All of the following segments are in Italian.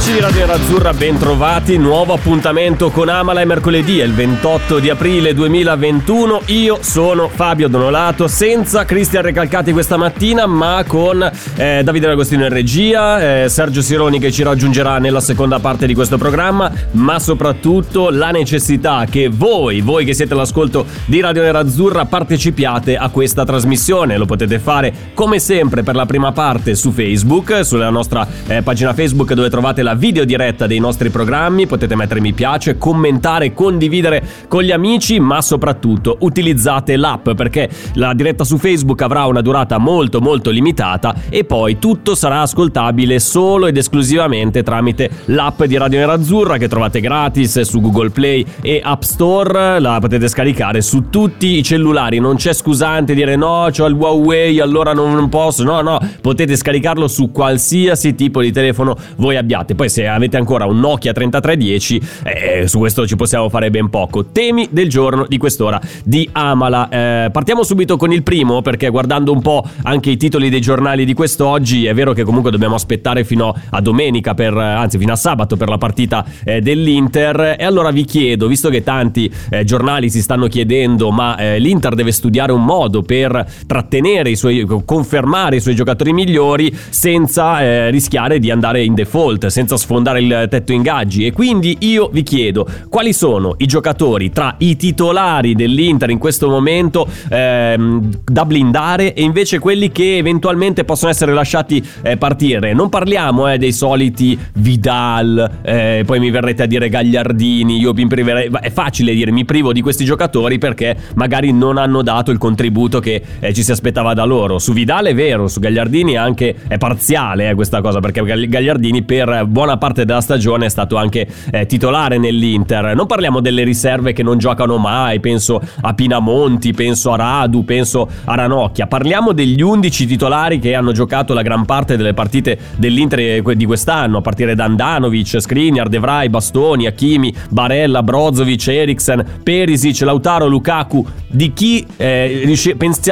Amici di Radio Nerazzurra, ben trovati. Nuovo appuntamento con Amala è mercoledì, è il 28 di aprile 2021. Io sono Fabio Donolato, senza Cristian Recalcati questa mattina, ma con eh, Davide D'Agostino in regia, eh, Sergio Sironi che ci raggiungerà nella seconda parte di questo programma, ma soprattutto la necessità che voi, voi che siete all'ascolto di Radio Nerazzurra, partecipiate a questa trasmissione. Lo potete fare come sempre per la prima parte su Facebook, sulla nostra eh, pagina Facebook dove trovate la video diretta dei nostri programmi, potete mettere mi piace, commentare, condividere con gli amici, ma soprattutto utilizzate l'app perché la diretta su Facebook avrà una durata molto molto limitata e poi tutto sarà ascoltabile solo ed esclusivamente tramite l'app di Radio Nerazzurra che trovate gratis su Google Play e App Store, la potete scaricare su tutti i cellulari, non c'è scusante dire no, ho il Huawei, allora non posso, no no, potete scaricarlo su qualsiasi tipo di telefono voi abbiate. Poi se avete ancora un Nokia 3310, eh, su questo ci possiamo fare ben poco. Temi del giorno di quest'ora di Amala. Eh, partiamo subito con il primo perché guardando un po' anche i titoli dei giornali di quest'oggi è vero che comunque dobbiamo aspettare fino a domenica, per, anzi fino a sabato per la partita eh, dell'Inter e allora vi chiedo, visto che tanti eh, giornali si stanno chiedendo ma eh, l'Inter deve studiare un modo per trattenere i suoi, confermare i suoi giocatori migliori senza eh, rischiare di andare in default, senza sfondare il tetto ingaggi e quindi io vi chiedo quali sono i giocatori tra i titolari dell'Inter in questo momento ehm, da blindare e invece quelli che eventualmente possono essere lasciati eh, partire. Non parliamo eh, dei soliti Vidal, eh, poi mi verrete a dire Gagliardini, io mi priverei, è facile dire mi privo di questi giocatori perché magari non hanno dato il contributo che eh, ci si aspettava da loro. Su Vidal è vero, su Gagliardini anche è parziale eh, questa cosa perché Gagliardini per buona parte della stagione è stato anche eh, titolare nell'Inter. Non parliamo delle riserve che non giocano mai, penso a Pinamonti, penso a Radu, penso a Ranocchia. Parliamo degli 11 titolari che hanno giocato la gran parte delle partite dell'Inter di quest'anno, a partire da Andanovic, Skriniar, De Vrij, Bastoni, Hakimi, Barella, Brozovic, Eriksen, Perisic, Lautaro, Lukaku. Di chi eh,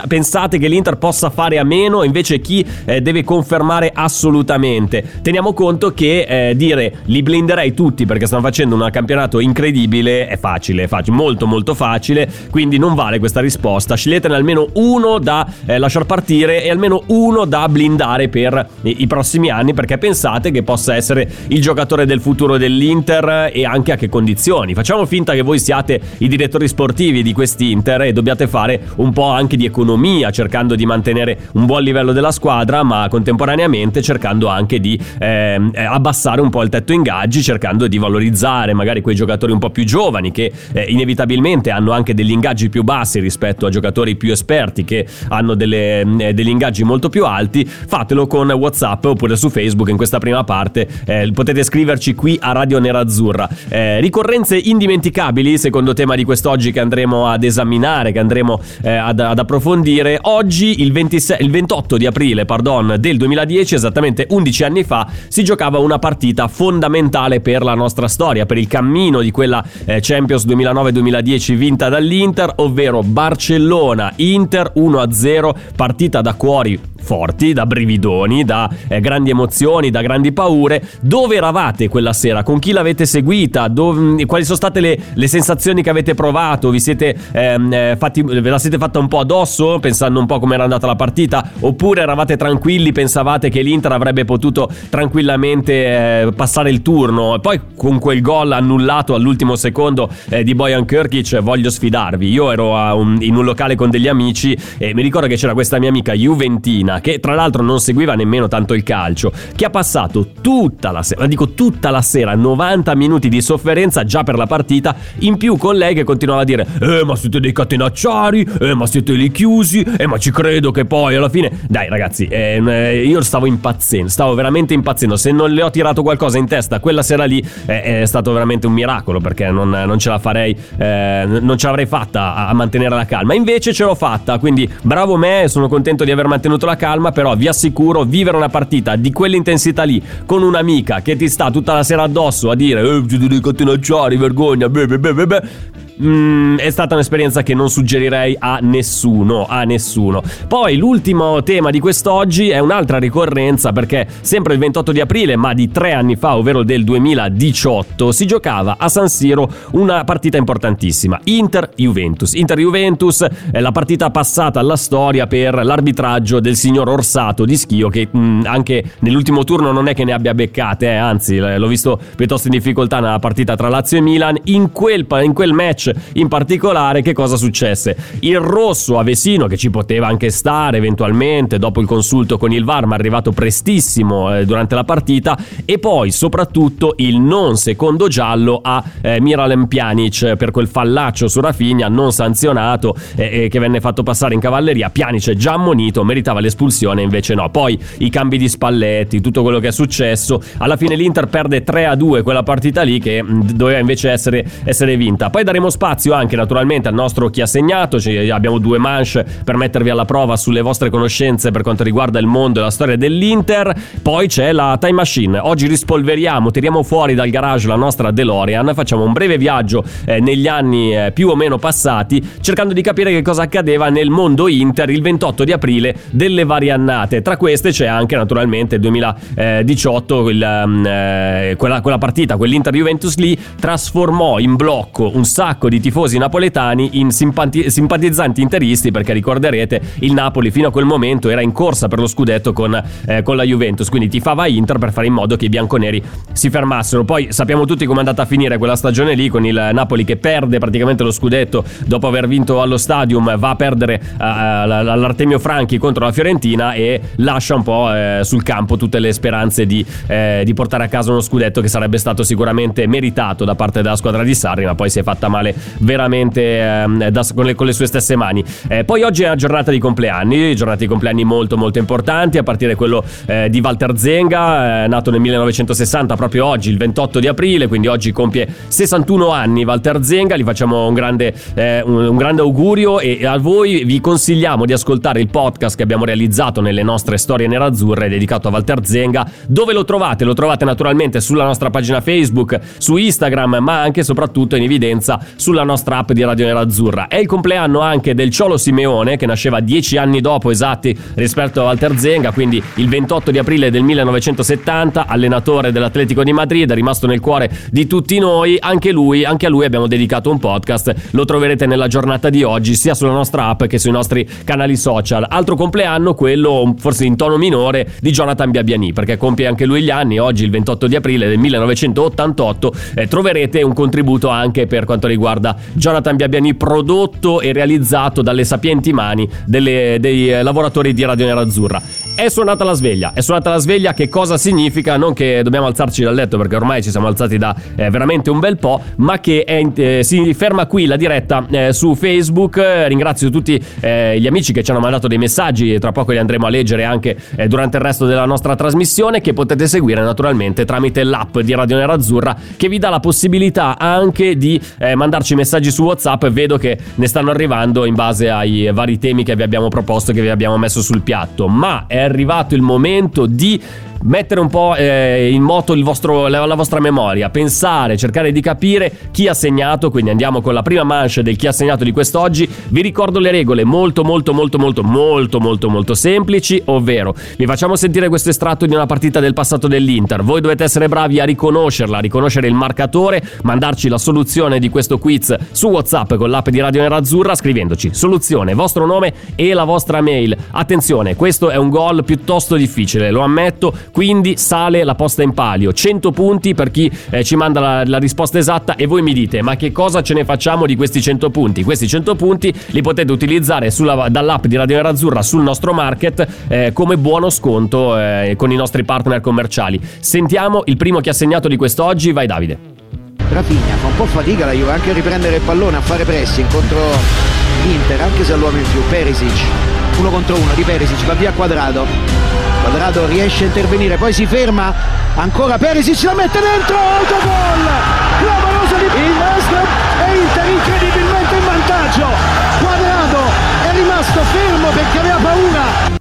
pensate che l'Inter possa fare a meno, invece chi eh, deve confermare assolutamente? Teniamo conto che eh, dire li blinderei tutti perché stanno facendo un campionato incredibile è facile, è facile, molto molto facile, quindi non vale questa risposta. Sceglietene almeno uno da eh, lasciar partire e almeno uno da blindare per i, i prossimi anni perché pensate che possa essere il giocatore del futuro dell'Inter e anche a che condizioni. Facciamo finta che voi siate i direttori sportivi di quest'Inter e dobbiate fare un po' anche di economia cercando di mantenere un buon livello della squadra ma contemporaneamente cercando anche di eh, abbassare un po' il tetto ingaggi cercando di valorizzare magari quei giocatori un po' più giovani che eh, inevitabilmente hanno anche degli ingaggi più bassi rispetto a giocatori più esperti che hanno delle, eh, degli ingaggi molto più alti. Fatelo con Whatsapp oppure su Facebook in questa prima parte eh, potete scriverci qui a Radio Nerazzurra. Eh, ricorrenze indimenticabili secondo tema di quest'oggi che andremo ad esaminare che andremo eh, ad, ad, approfondire. Oggi il, 26, il 28 di aprile pardon, del 2010 esattamente 11 anni fa si giocava una partita fondamentale per la nostra storia, per il cammino di quella eh, Champions 2009-2010 vinta dall'Inter, ovvero Barcellona-Inter 1-0, partita da cuori forti, da brividoni, da eh, grandi emozioni, da grandi paure. Dove eravate quella sera? Con chi l'avete seguita? Dove, quali sono state le, le, sensazioni che avete provato? Vi siete ehm, eh, fatti, ve la siete fatta un po' addosso pensando un po' come era andata la partita? Oppure eravate tranquilli, pensavate che l'Inter avrebbe potuto tranquillamente eh, passare il turno? E poi con quel gol annullato all'ultimo secondo eh, di Bojan Kirkic voglio sfidarvi. Io ero un, in un locale con degli amici e mi ricordo che c'era questa mia amica Juventina che tra l'altro non seguiva nemmeno tanto il calcio, che ha passato tutta la sera, dico tutta la sera, 90 minuti di sofferenza già per la partita, in più con lei che continuava a dire "Eh, ma siete dei catenacciari, eh, ma siete lì chiusi, eh, ma ci credo che poi alla fine Dai, ragazzi, eh, io stavo impazzendo, stavo veramente impazzendo. Se non le ho tirato qualcosa in testa quella sera lì, eh, è stato veramente un miracolo perché non, non ce la farei, eh, non ce l'avrei fatta a, a mantenere la calma. Invece ce l'ho fatta, quindi bravo me, sono contento di aver mantenuto la calma, però vi assicuro, vivere una partita di quell'intensità lì con un'amica che ti sta tutta la sera addosso a dire eh, dei catenacciari, vergogna, beh, beh, beh, beh, Mm, è stata un'esperienza che non suggerirei a nessuno, a nessuno. Poi l'ultimo tema di quest'oggi è un'altra ricorrenza perché sempre il 28 di aprile, ma di tre anni fa, ovvero del 2018, si giocava a San Siro una partita importantissima, Inter-Juventus. Inter-Juventus è la partita passata alla storia per l'arbitraggio del signor Orsato di Schio che mm, anche nell'ultimo turno non è che ne abbia beccate, eh, anzi l'ho visto piuttosto in difficoltà nella partita tra Lazio e Milan. In quel, in quel match in particolare che cosa successe? Il rosso avesino che ci poteva anche stare eventualmente dopo il consulto con il VAR ma è arrivato prestissimo eh, durante la partita e poi soprattutto il non secondo giallo a eh, Miralem Pjanic per quel fallaccio su Rafinha non sanzionato eh, che venne fatto passare in cavalleria. Pjanic già ammonito meritava l'espulsione invece no. Poi i cambi di Spalletti tutto quello che è successo alla fine l'Inter perde 3 a 2 quella partita lì che mh, doveva invece essere, essere vinta. Poi daremo spazio anche naturalmente al nostro chi ha segnato, cioè, abbiamo due manche per mettervi alla prova sulle vostre conoscenze per quanto riguarda il mondo e la storia dell'Inter, poi c'è la Time Machine, oggi rispolveriamo, tiriamo fuori dal garage la nostra DeLorean, facciamo un breve viaggio eh, negli anni eh, più o meno passati cercando di capire che cosa accadeva nel mondo Inter il 28 di aprile delle varie annate, tra queste c'è anche naturalmente il 2018 il, mm, eh, quella, quella partita, quell'Inter Juventus lì trasformò in blocco un sacco di tifosi napoletani in simpati- simpatizzanti interisti perché ricorderete il Napoli fino a quel momento era in corsa per lo scudetto con, eh, con la Juventus quindi tifava Inter per fare in modo che i bianconeri si fermassero. Poi sappiamo tutti come è andata a finire quella stagione lì con il Napoli che perde praticamente lo scudetto dopo aver vinto allo stadium va a perdere uh, all'Artemio Franchi contro la Fiorentina e lascia un po' eh, sul campo tutte le speranze di, eh, di portare a casa uno scudetto che sarebbe stato sicuramente meritato da parte della squadra di Sarri ma poi si è fatta male veramente eh, da, con, le, con, le, sue stesse mani. Eh, poi oggi è una giornata di compleanni, giornata di compleanni molto molto importanti, a partire quello eh, di Walter Zenga, eh, nato nel 1960 proprio oggi, il 28 di aprile, quindi oggi compie 61 anni Walter Zenga, gli facciamo un grande, eh, un, un grande augurio e a voi vi consigliamo di ascoltare il podcast che abbiamo realizzato nelle nostre storie nerazzurre dedicato a Walter Zenga. Dove lo trovate? Lo trovate naturalmente sulla nostra pagina Facebook, su Instagram, ma anche e soprattutto in evidenza sulla sulla nostra app di Radio Nerazzurra. È il compleanno anche del Ciolo Simeone, che nasceva dieci anni dopo esatti rispetto a Walter Zenga, quindi il 28 di aprile del 1970, allenatore dell'Atletico di Madrid, rimasto nel cuore di tutti noi. Anche lui, anche a lui abbiamo dedicato un podcast. Lo troverete nella giornata di oggi, sia sulla nostra app che sui nostri canali social. Altro compleanno, quello forse in tono minore, di Jonathan Biabiani, perché compie anche lui gli anni. Oggi, il 28 di aprile del 1988, eh, troverete un contributo anche per quanto riguarda riguarda Jonathan Biabiani prodotto e realizzato dalle sapienti mani delle, dei eh, lavoratori di Radio Nerazzurra. È suonata la sveglia, è suonata la sveglia che cosa significa? Non che dobbiamo alzarci dal letto perché ormai ci siamo alzati da eh, veramente un bel po', ma che è, eh, si ferma qui la diretta eh, su Facebook. Ringrazio tutti eh, gli amici che ci hanno mandato dei messaggi tra poco li andremo a leggere anche eh, durante il resto della nostra trasmissione che potete seguire naturalmente tramite l'app di Radio Nerazzurra che vi dà la possibilità anche di mandarci messaggi su WhatsApp vedo che ne stanno arrivando in base ai vari temi che vi abbiamo proposto, che vi abbiamo messo sul piatto. Ma è arrivato il momento di mettere un po' eh, in moto vostro, la, la, vostra memoria, pensare, cercare di capire chi ha segnato, quindi andiamo con la prima manche del chi ha segnato di quest'oggi, vi ricordo le regole molto molto molto molto molto molto molto semplici, ovvero vi facciamo sentire questo estratto di una partita del passato dell'Inter, voi dovete essere bravi a riconoscerla, a riconoscere il marcatore, mandarci la soluzione di questo quiz su WhatsApp con l'app di Radio Nerazzurra scrivendoci soluzione, vostro nome e la vostra mail. Attenzione, questo è un gol piuttosto difficile, lo ammetto, quindi sale la posta in palio. 100 punti per chi eh, ci manda la, la risposta esatta e voi mi dite ma che cosa ce ne facciamo di questi 100 punti? Questi 100 punti li potete utilizzare sulla, dall'app di Radio Nerazzurra sul nostro market eh, come buono sconto eh, con i nostri partner commerciali. Sentiamo il primo che ha segnato di quest'oggi, vai Davide. Rafinha fa un po' fatica la Juve anche a riprendere il pallone, a fare pressing contro l'Inter, anche se ha l'uomo in più. Perisic, uno contro uno di Perisic, va via Quadrado. Quadrado riesce a intervenire, poi si ferma, ancora Perisic la mette dentro, autogol! Clamorosa di West e Inter incredibilmente in vantaggio. Quadrado è rimasto fermo perché aveva paura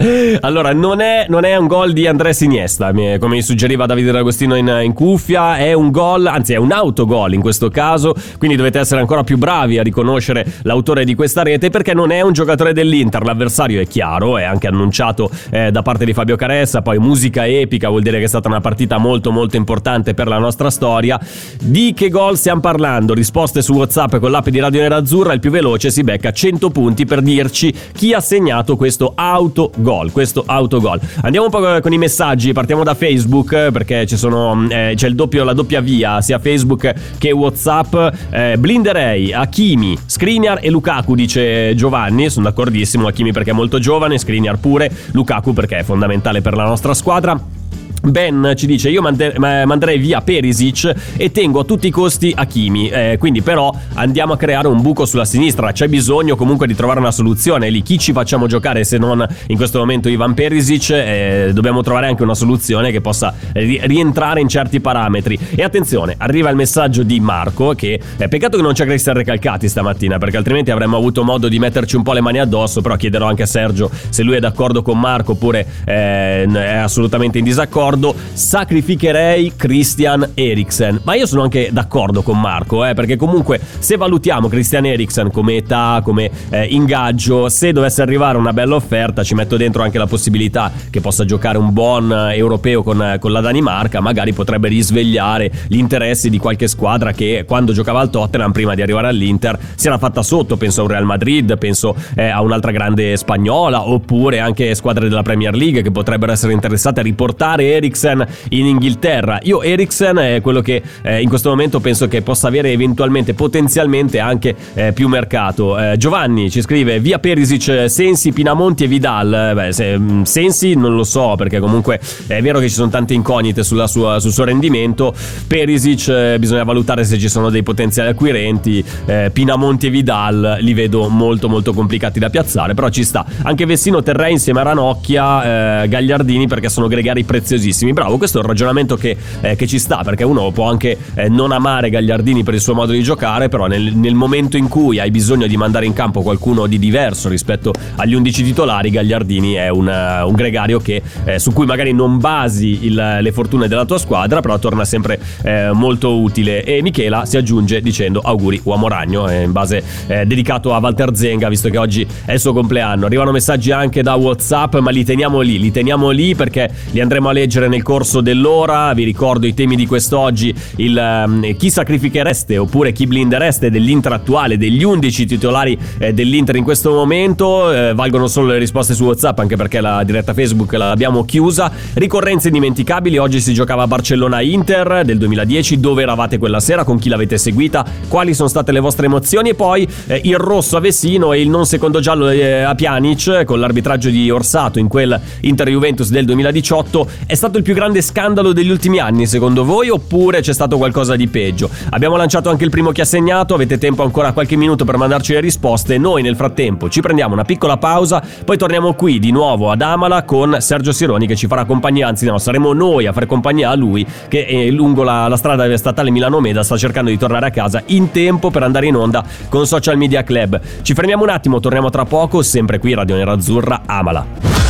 allora, non è, non è, un gol di Andres Iniesta, come mi suggeriva Davide D'Agostino in, in, cuffia, è un gol, anzi è un autogol in questo caso, quindi dovete essere ancora più bravi a riconoscere l'autore di questa rete perché non è un giocatore dell'Inter, l'avversario è chiaro, è anche annunciato eh, da parte di Fabio Caressa, poi musica epica, vuol dire che è stata una partita molto molto importante per la nostra storia. Di che gol stiamo parlando? Risposte su WhatsApp con l'app di Radio Nerazzurra, il più veloce si becca 100 punti per dirci chi ha segnato questo autogol gol, questo autogol. Andiamo un po' con i messaggi, partiamo da Facebook perché ci sono, eh, c'è doppio, la doppia via, sia Facebook che Whatsapp. Eh, blinderei, Hakimi, Skriniar e Lukaku, dice Giovanni, sono d'accordissimo, Hakimi perché è molto giovane, Skriniar pure, Lukaku perché è fondamentale per la nostra squadra. Ben ci dice io manderei via Perisic e tengo a tutti i costi Hakimi eh, quindi però andiamo a creare un buco sulla sinistra. C'è bisogno comunque di trovare una soluzione. Lì chi ci facciamo giocare se non in questo momento Ivan Perisic? Eh, dobbiamo trovare anche una soluzione che possa rientrare in certi parametri. E attenzione arriva il messaggio di Marco che è peccato che non c'è Cristian Recalcati stamattina perché altrimenti avremmo avuto modo di metterci un po' le mani addosso però chiederò anche a Sergio se lui è d'accordo con Marco oppure eh, è assolutamente in disaccordo d'accordo, sacrificherei Christian Eriksen. Ma io sono anche d'accordo con Marco, eh, perché comunque se valutiamo Christian Eriksen come età, come eh, ingaggio, se dovesse arrivare una bella offerta, ci metto dentro anche la possibilità che possa giocare un buon europeo con, con la Danimarca, magari potrebbe risvegliare gli interessi di qualche squadra che quando giocava al Tottenham prima di arrivare all'Inter si era fatta sotto, penso a un Real Madrid, penso eh, a un'altra grande spagnola, oppure anche squadre della Premier League che potrebbero essere interessate a riportare Eriksen in Inghilterra. Io Eriksen è quello che eh, in questo momento penso che possa avere eventualmente, potenzialmente anche eh, più mercato. Eh, Giovanni ci scrive via Perisic, Sensi, Pinamonti e Vidal. Beh, se, mm, Sensi non lo so perché comunque è vero che ci sono tante incognite sua, sul suo rendimento. Perisic eh, bisogna valutare se ci sono dei potenziali acquirenti. Eh, Pinamonti e Vidal li vedo molto molto complicati da piazzare, però ci sta. Anche Vessino Terrei insieme a Ranocchia, eh, Gagliardini perché sono gregari preziosissimi bravissimi. Bravo, questo è un ragionamento che, eh, che ci sta, perché uno può anche eh, non amare Gagliardini per il suo modo di giocare, però nel, nel, momento in cui hai bisogno di mandare in campo qualcuno di diverso rispetto agli 11 titolari, Gagliardini è un, uh, un gregario che, eh, su cui magari non basi il, le fortune della tua squadra, però torna sempre eh, molto utile. E Michela si aggiunge dicendo auguri uomo ragno, eh, in base dedicato a Walter Zenga, visto che oggi è il suo compleanno. Arrivano messaggi anche da WhatsApp, ma li teniamo lì, li teniamo lì perché li andremo a leggere nel corso dell'ora. Vi ricordo i temi di quest'oggi: il, um, chi sacrifichereste oppure chi blindereste dell'Inter attuale, degli 11 titolari eh, dell'Inter in questo momento. Eh, valgono solo le risposte su WhatsApp, anche perché la diretta Facebook l'abbiamo chiusa. Ricorrenze indimenticabili: oggi si giocava Barcellona-Inter del 2010. Dove eravate quella sera? Con chi l'avete seguita? Quali sono state le vostre emozioni? E poi eh, il rosso a Vessino e il non secondo giallo eh, a Pjanic con l'arbitraggio di Orsato in quel Inter-Juventus del 2018 è stato il più grande scandalo degli ultimi anni, secondo voi, oppure c'è stato qualcosa di peggio? Abbiamo lanciato anche il primo che ha segnato, avete tempo ancora qualche minuto per mandarci le risposte. Noi nel frattempo ci prendiamo una piccola pausa, poi torniamo qui di nuovo ad Amala con Sergio Sironi che ci farà compagnia, anzi no, saremo noi a fare compagnia a lui che è lungo la, la strada statale Milano-Meda sta cercando di tornare a casa in tempo per andare in onda con Social Media Club. Ci fermiamo un attimo, torniamo tra poco, sempre qui Radio Nerazzurra Amala.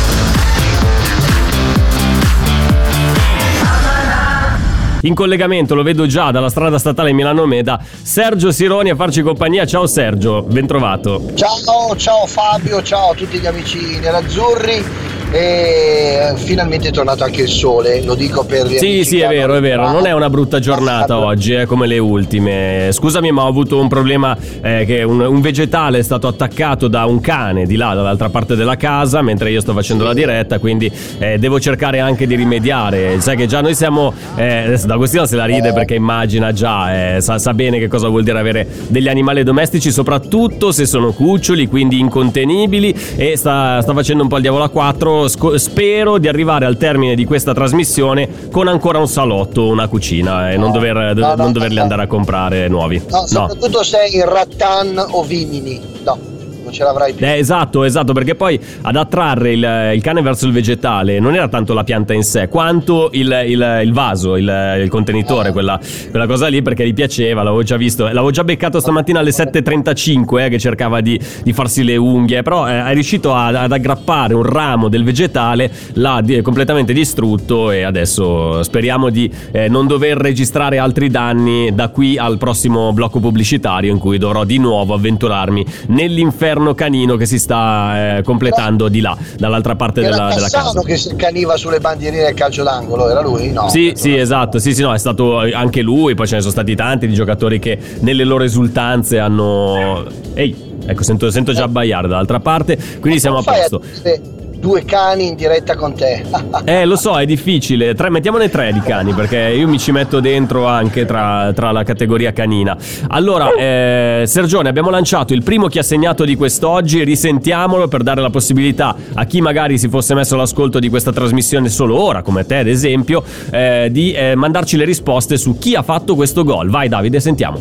In collegamento, lo vedo già dalla strada statale Milano Meda, Sergio Sironi a farci compagnia. Ciao Sergio, ben trovato. Ciao, ciao Fabio, ciao a tutti gli amici nerazzurri. E finalmente è tornato anche il sole, lo dico per gli Sì, sì, è vero, è vero. Non è una brutta giornata oggi, eh, come le ultime. Scusami, ma ho avuto un problema eh, che un, un vegetale è stato attaccato da un cane di là, dall'altra parte della casa, mentre io sto facendo la diretta, quindi eh, devo cercare anche di rimediare. Sai che già noi siamo... Eh, adesso D'Agostino se la ride perché immagina già, eh, sa, sa bene che cosa vuol dire avere degli animali domestici, soprattutto se sono cuccioli, quindi incontenibili, e sta, sta facendo un po' il diavolo a quattro. Sco- spero di arrivare al termine di questa trasmissione con ancora un salotto, una cucina e non, dover- no, no, non doverli no. andare a comprare nuovi. No, soprattutto se sei in rattan o vimini. No, ce l'avrai più. Eh, esatto, esatto, perché poi ad attrarre il, il cane verso il vegetale non era tanto la pianta in sé, quanto il, il- il vaso, il, contenitore, quella, quella cosa lì, perché gli piaceva, l'avevo già visto, l'avevo già beccato stamattina alle 7.35 eh, che cercava di, di farsi le unghie, però eh, è riuscito ad, ad aggrappare un ramo del vegetale, l'ha di- completamente distrutto e adesso speriamo di eh, non dover registrare altri danni da qui al prossimo blocco pubblicitario in cui dovrò di nuovo avventurarmi nell'inferno canino che si sta eh, completando di là, dall'altra parte della, della casa. che si caniva sulle bandierine del calcio d'angolo, era lui? No. Sì, sì, esatto, sì, sì, no, è stato anche lui, poi ce ne sono stati tanti di giocatori che nelle loro esultanze hanno... Ehi, ecco, sento, sento già abbaiare dall'altra parte, quindi siamo a posto. Due cani in diretta con te. Eh, lo so, è difficile. Tre, mettiamone tre di cani, perché io mi ci metto dentro anche tra, tra la categoria canina. Allora, eh, Sergione, abbiamo lanciato il primo chi ha segnato di quest'oggi. Risentiamolo per dare la possibilità a chi magari si fosse messo all'ascolto di questa trasmissione solo ora, come te ad esempio, eh, di eh, mandarci le risposte su chi ha fatto questo gol. Vai Davide, sentiamo.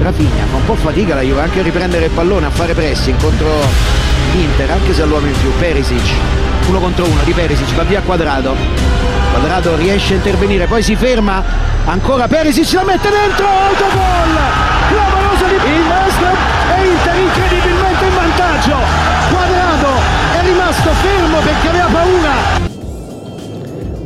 Rafinha fa un po' fatica la Juve anche a riprendere il pallone, a fare pressing contro l'Inter, anche se ha l'uomo in più. Perisic, uno contro uno di Perisic, va via Quadrado. Quadrado riesce a intervenire, poi si ferma. Ancora Perisic la mette dentro, autogol! Clamoroso di il maestro e Inter incredibilmente in vantaggio. Quadrado è rimasto fermo perché aveva paura.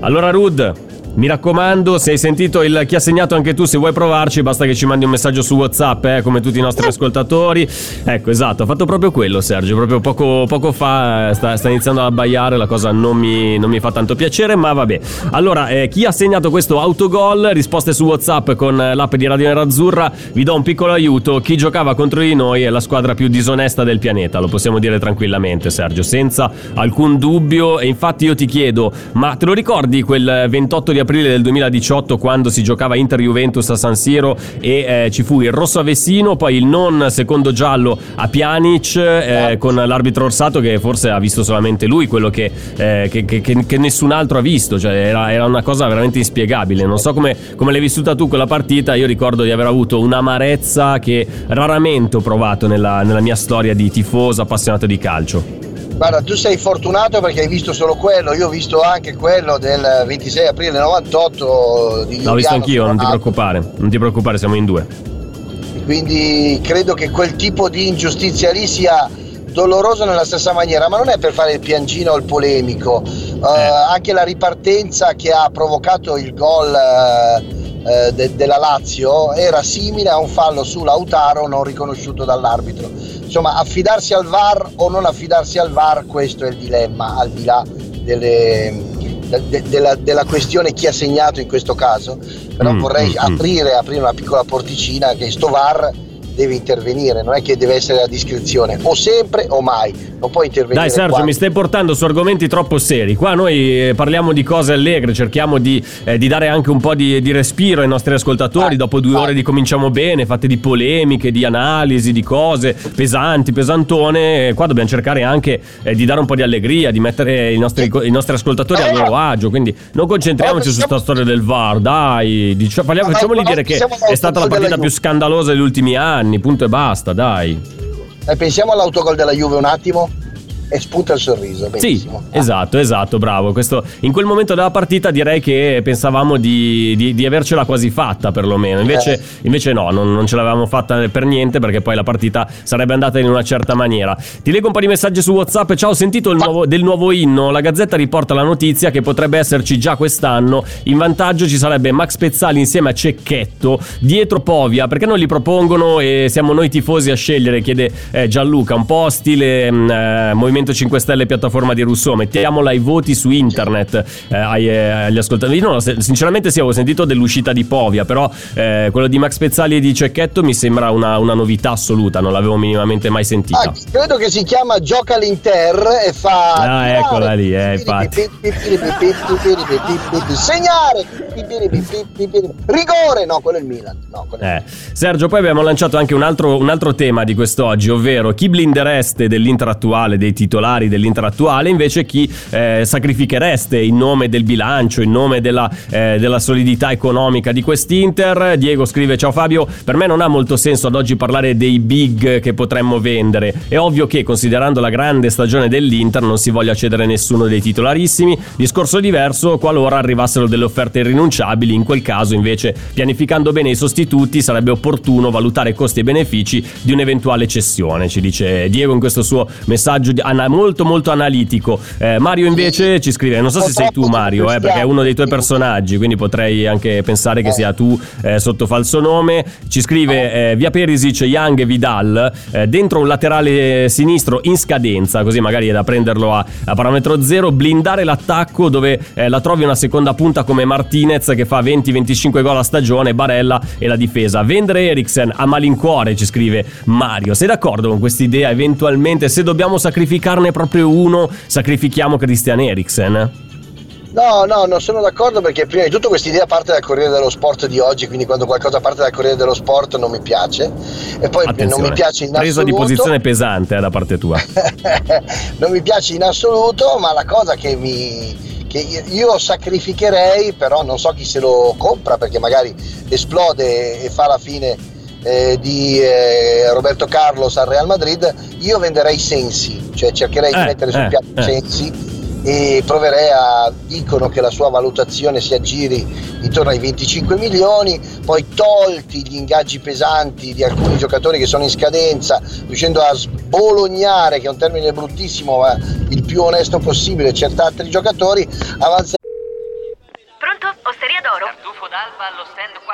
Allora, Rud. Mi raccomando, se hai sentito il chi ha segnato anche tu, se vuoi provarci, basta che ci mandi un messaggio su WhatsApp, eh, come tutti i nostri ascoltatori. Ecco, esatto, ha fatto proprio quello, Sergio. Proprio poco, poco fa eh, sta, sta iniziando a abbaiare, la cosa non mi, non mi fa tanto piacere, ma vabbè. Allora, eh, chi ha segnato questo autogol? Risposte su WhatsApp con eh, l'app di Radio Nerazzurra. Vi do un piccolo aiuto. Chi giocava contro di noi è la squadra più disonesta del pianeta, lo possiamo dire tranquillamente, Sergio, senza alcun dubbio. E infatti io ti chiedo, ma te lo ricordi quel 28 di aprile del 2018 quando si giocava Inter-Juventus a San Siro e eh, ci fu il rosso Avessino, poi il non secondo giallo a Pjanic eh, con l'arbitro Orsato che forse ha visto solamente lui quello che, eh, che- che- che- che nessun altro ha visto, cioè era, era una cosa veramente inspiegabile. Non so come, come l'hai vissuta tu quella partita, io ricordo di aver avuto un'amarezza che raramente ho provato nella, nella mia storia di tifoso appassionato di calcio. Guarda, tu sei fortunato perché hai visto solo quello, io ho visto anche quello del 26 aprile 98 di L'ho visto anch'io, non ti preoccupare, non ti preoccupare, siamo in due. Quindi credo che quel tipo di ingiustizia lì sia doloroso nella stessa maniera, ma non è per fare il piangino o il polemico. Eh, Anche la ripartenza che ha provocato il gol eh, eh, de- della Lazio era simile a un fallo su Lautaro non riconosciuto dall'arbitro. Insomma, affidarsi al VAR o non affidarsi al VAR, questo è il dilemma, al di là delle- de- de- della, della questione chi ha segnato in questo caso. Però Mm, vorrei mm, mm. aprire, aprire una piccola porticina che sto VAR deve intervenire, non è che deve essere a discrezione, o sempre o mai, non può intervenire. Dai Sergio, quando- mi stai portando su argomenti troppo seri. Qua noi eh, parliamo di cose allegre, cerchiamo di, eh, di dare anche un po' di, di respiro ai nostri ascoltatori. Vai, Dopo due vai. ore di cominciamo bene, fatte di polemiche, di analisi, di cose pesanti, pesantone. Eh, Qua dobbiamo cercare anche eh, di dare un po' di allegria, di mettere i nostri, i nostri ascoltatori a loro agio. Quindi non concentriamoci su questa storia del VAR, dai. Dicia- parliamo- ma- dire che è stata la partita più scandalosa degli ultimi anni, punto e basta, dai. Eh, pensiamo all'autogol della Juve un attimo e spunta il sorriso. Sì, Benissimo. esatto, esatto, bravo. Questo, in quel momento della partita direi che pensavamo di, di- di avercela quasi fatta perlomeno. Invece, Eh. invece no, non, non ce l'avevamo fatta per niente perché poi la partita sarebbe andata in una certa maniera. Ti leggo un po' di messaggi su WhatsApp. Ciao, ho sentito il nuovo- del nuovo inno. La Gazzetta riporta la notizia che potrebbe esserci già quest'anno. In vantaggio ci sarebbe Max Pezzali insieme a Cecchetto. Dietro Povia, perché non li propongono e siamo noi tifosi a scegliere? Chiede eh, Gianluca. Un po' stile mm, eh, Movimento Movimento 5 Stelle piattaforma di Rousseau, mettiamola ai voti su internet eh, ai, eh, agli ascoltatori. Se- sinceramente sì, avevo sentito dell'uscita di Povia, però eh, quello di Max Pezzali e di Cecchetto mi sembra una, una novità assoluta, non l'avevo minimamente mai sentita. Ah, credo che si chiama Gioca l'Inter e fa. Ah, eccola lì, eh, infatti. Segnare! Rigore! No, quello è il Milan. No, quello è il Eh. Sergio, poi abbiamo lanciato anche un altro, un altro tema di quest'oggi, ovvero chi blindereste dell'Inter attuale, dei titolari dell'Inter attuale, invece chi eh, sacrifichereste in nome del bilancio, in nome della, eh, della solidità economica di quest'Inter. Diego scrive: Ciao Fabio, per me non ha molto senso ad oggi parlare dei big che potremmo vendere. È ovvio che, considerando la grande stagione dell'Inter, non si voglia cedere nessuno dei titolarissimi. Discorso diverso qualora arrivassero delle offerte irrinunciabili. In quel caso, invece, pianificando bene i sostituti, sarebbe opportuno valutare costi e benefici di un'eventuale cessione, ci dice Diego in questo suo messaggio di- ana- molto molto analitico. Eh, Mario invece ci scrive, non so se sei tu Mario, eh, perché è uno dei tuoi personaggi, quindi potrei anche pensare che sia tu eh, sotto falso nome. Ci scrive eh, via Perisic, Young e Vidal, eh, dentro un laterale sinistro in scadenza, così magari è da prenderlo a, a parametro zero, blindare l'attacco dove eh, la trovi una seconda punta come Martinez che fa 20-25 gol a stagione, Barella e la difesa. Vendere Eriksen a malincuore, ci scrive Mario. Sei d'accordo con questa idea? Eventualmente, se dobbiamo sacrificarne proprio uno, sacrifichiamo Christian Eriksen? No, no, non sono d'accordo perché prima di tutto questa idea parte dal Corriere dello Sport di oggi, quindi quando qualcosa parte dal Corriere dello Sport non mi piace. E poi non mi piace in Presa di assoluto. posizione pesante eh, da parte tua. non mi piace in assoluto, ma la cosa che mi che io sacrificherei, però non so chi se lo compra perché magari esplode e fa la fine eh, di eh, Roberto Carlos al Real Madrid, io venderei Sensi, cioè cercherei di Eh, mettere sul eh, piatto eh. Sensi e proverei a dicono che la sua valutazione si aggiri intorno ai 25 milioni poi tolti gli ingaggi pesanti di alcuni giocatori che sono in scadenza riuscendo a sbolognare che è un termine bruttissimo ma il più onesto possibile certi altri giocatori avanza Pronto? Osteria d'oro? Tartufo d'alba allo stand 4.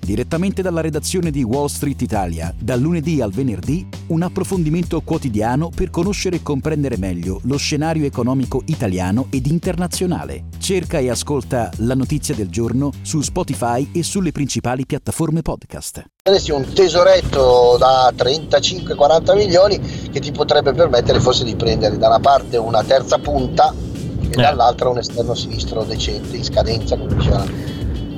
Direttamente dalla redazione di Wall Street Italia, dal lunedì al venerdì, un approfondimento quotidiano per conoscere e comprendere meglio lo scenario economico italiano ed internazionale. Cerca e ascolta La Notizia del Giorno su Spotify e sulle principali piattaforme podcast. Avresti un tesoretto da 35-40 milioni che ti potrebbe permettere forse di prendere da una parte una terza punta e Eh. dall'altra un esterno sinistro decente in scadenza come diceva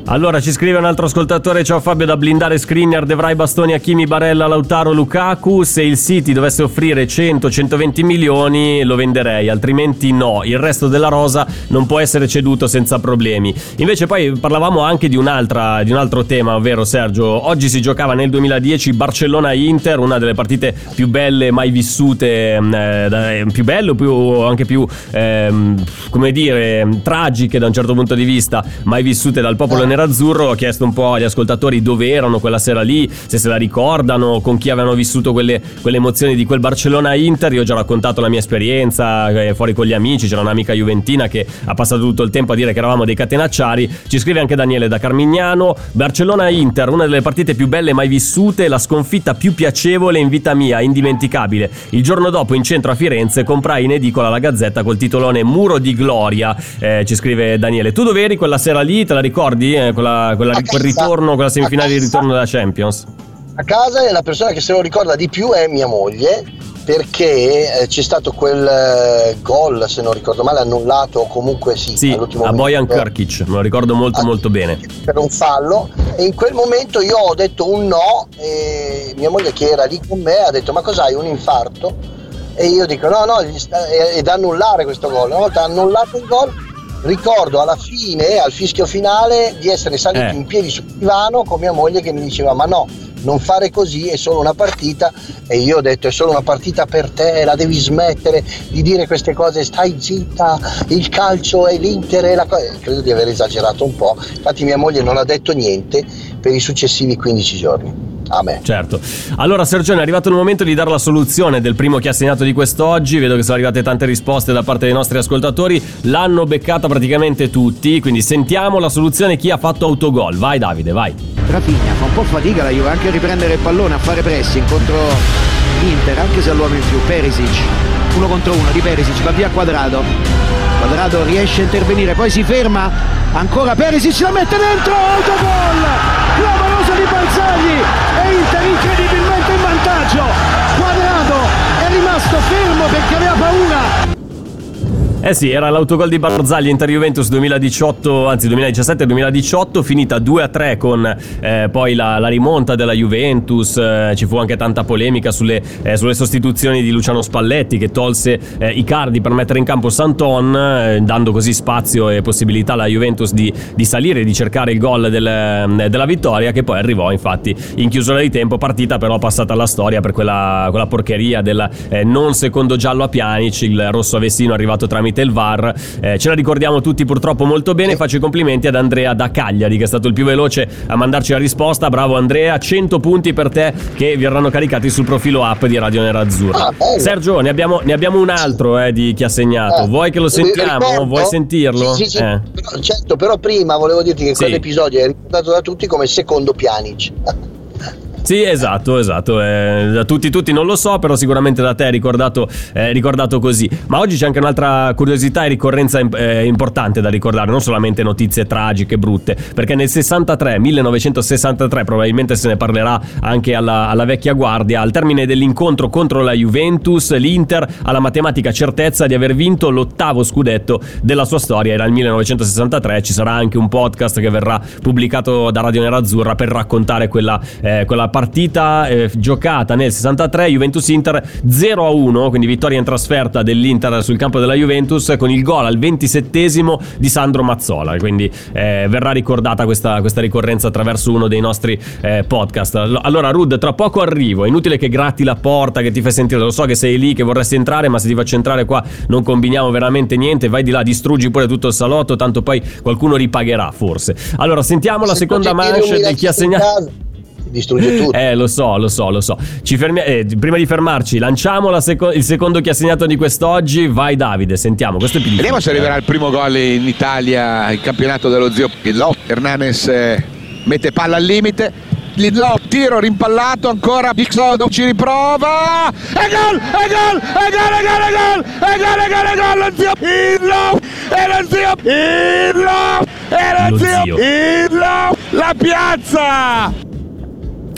Allora ci scrive un altro ascoltatore, ciao Fabio da blindare Skriniar, Devrai, Bastoni, Hakimi, Barella, Lautaro, Lukaku, se il City dovesse offrire 100-120 milioni lo venderei, altrimenti no, il resto della rosa non può essere ceduto senza problemi. Invece poi parlavamo anche di, di un altro tema, ovvero Sergio, oggi si giocava nel 2010 Barcellona-Inter, una delle partite più belle mai vissute, ehm, eh, da- più belle più, anche più, ehm, come dire, tragiche da un certo punto di vista, mai vissute dal popolo nerazzurro. Ho chiesto un po' agli ascoltatori dove erano quella sera lì, se se la ricordano, con chi avevano vissuto quelle, quelle emozioni di quel Barcellona-Inter. Io ho già raccontato la mia esperienza eh, fuori con gli amici, c'era un'amica juventina che ha passato tutto il tempo a dire che eravamo dei catenacciari. Ci scrive anche Daniele da Carmignano. Barcellona-Inter, una delle partite più belle mai vissute, la sconfitta più piacevole in vita mia, indimenticabile. Il giorno dopo in centro a Firenze comprai in edicola la gazzetta col titolone Muro di Gloria, eh, ci scrive Daniele. Tu dove eri quella sera lì? Te la ricordi? Quella- quella- A quel ritorno, quella semifinale di A ritorno della Champions? a casa e la persona che se lo ricorda di più è mia moglie perché eh, c'è stato quel eh, gol se non ricordo male annullato o comunque sì, Sì, all'ultimo a Bojan Krkic, me lo ricordo molto Ah, molto bene. per un fallo e in quel momento io ho detto un no e mia moglie che era lì con me ha detto ma cos'hai un infarto e io dico no no è da annullare questo gol una volta annullato il gol ricordo alla fine, al fischio finale, di essere salito Eh. in piedi sul divano con mia moglie che mi diceva ma no, non fare così, è solo una partita e io ho detto è solo una partita per te, la devi smettere di dire queste cose, stai zitta, il calcio è l'Inter e la cosa. Credo di aver esagerato un po', infatti mia moglie non ha detto niente per i successivi 15 giorni. A me. Certo. Allora, Sergione, è arrivato il momento di dare la soluzione del primo che ha segnato di quest'oggi. Vedo che sono arrivate tante risposte da parte dei nostri ascoltatori. L'hanno beccata praticamente tutti. Quindi sentiamo la soluzione chi ha fatto autogol. Vai, Davide, vai. Rafinha fa un po' fatica la Juve anche a riprendere il pallone, a fare pressing contro l'Inter, anche se ha l'uomo in più. Perisic, uno contro uno di Perisic, va via Quadrado. Quadrado riesce a intervenire, poi si ferma. Ancora Perisic la mette dentro, autogol! Clamoroso di Barzagli e Inter incredibilmente in vantaggio. Quadrado è rimasto fermo perché aveva paura. Eh sì, era l'autogol di Barzagli Inter Juventus 2018, anzi 2017-2018, finita 2-3 con eh, poi la, la rimonta della Juventus. eh, ci fu anche tanta polemica sulle, eh, sulle sostituzioni di Luciano Spalletti che tolse eh, Icardi per mettere in campo Santon, eh, dando così spazio e possibilità alla Juventus di, di salire e di cercare il gol del- eh, della vittoria, che poi arrivò infatti in chiusura di tempo. Partita però passata alla storia per quella, quella porcheria del non secondo giallo a Pjanic, il rosso avessino arrivato tramite il VAR. Eh, ce la ricordiamo tutti purtroppo molto bene. Faccio i complimenti ad Andrea da Cagliari, che è stato il più veloce a mandarci la risposta. Bravo Andrea, 100 punti per te che verranno caricati sul profilo app di Radio Nerazzurra. Ah. Sergio, ne abbiamo, ne abbiamo un altro eh, di chi ha segnato. Eh, Vuoi che lo sentiamo? ricordo? Vuoi sentirlo? Sì, sì, sì. Eh. Certo, però prima volevo dirti che quell'episodio è ricordato da tutti come secondo Pjanic. Sì, esatto, esatto. eh, da tutti, tutti non lo so, però sicuramente da te è ricordato, eh, ricordato così. Ma oggi c'è anche un'altra curiosità e ricorrenza eh, importante da ricordare, non solamente notizie tragiche, brutte, perché nel 63, 1963, probabilmente se ne parlerà anche alla, alla vecchia guardia, al termine dell'incontro contro la Juventus, l'Inter ha la matematica certezza di aver vinto l'ottavo scudetto della sua storia, era il 1963, ci sarà anche un podcast che verrà pubblicato da Radio Nerazzurra per raccontare quella, eh, quella partita eh, giocata nel 63 Juventus-Inter 0-1 quindi vittoria in trasferta dell'Inter sul campo della Juventus con il gol al 27esimo di Sandro Mazzola. Quindi eh, verrà ricordata questa, questa ricorrenza attraverso uno dei nostri eh, podcast. Allo- allora Rud tra poco arrivo. È inutile che gratti la porta che ti fai sentire. Lo so che sei lì che vorresti entrare ma se ti faccio entrare qua non combiniamo veramente niente. Vai di là distruggi pure tutto il salotto tanto poi qualcuno ripagherà forse. Allora sentiamo la Se seconda manche di chi ha segnato Distrugge tutto. eh, lo so, lo so, lo so. Ci fermi- eh, prima di fermarci, lanciamo la seco- il secondo che ha segnato di quest'oggi. Vai, Davide, sentiamo. Questo è più Vediamo se arriverà il primo gol in Italia, il campionato dello zio Pirlo. Hernanes eh, mette palla al limite. Lidlow, tiro rimpallato ancora Pixodo ci riprova e gol e gol e gol e gol e gol e gol e gol e gol lo zio Pirlo e lo zio Pirlo e lo zio. Pirlo la piazza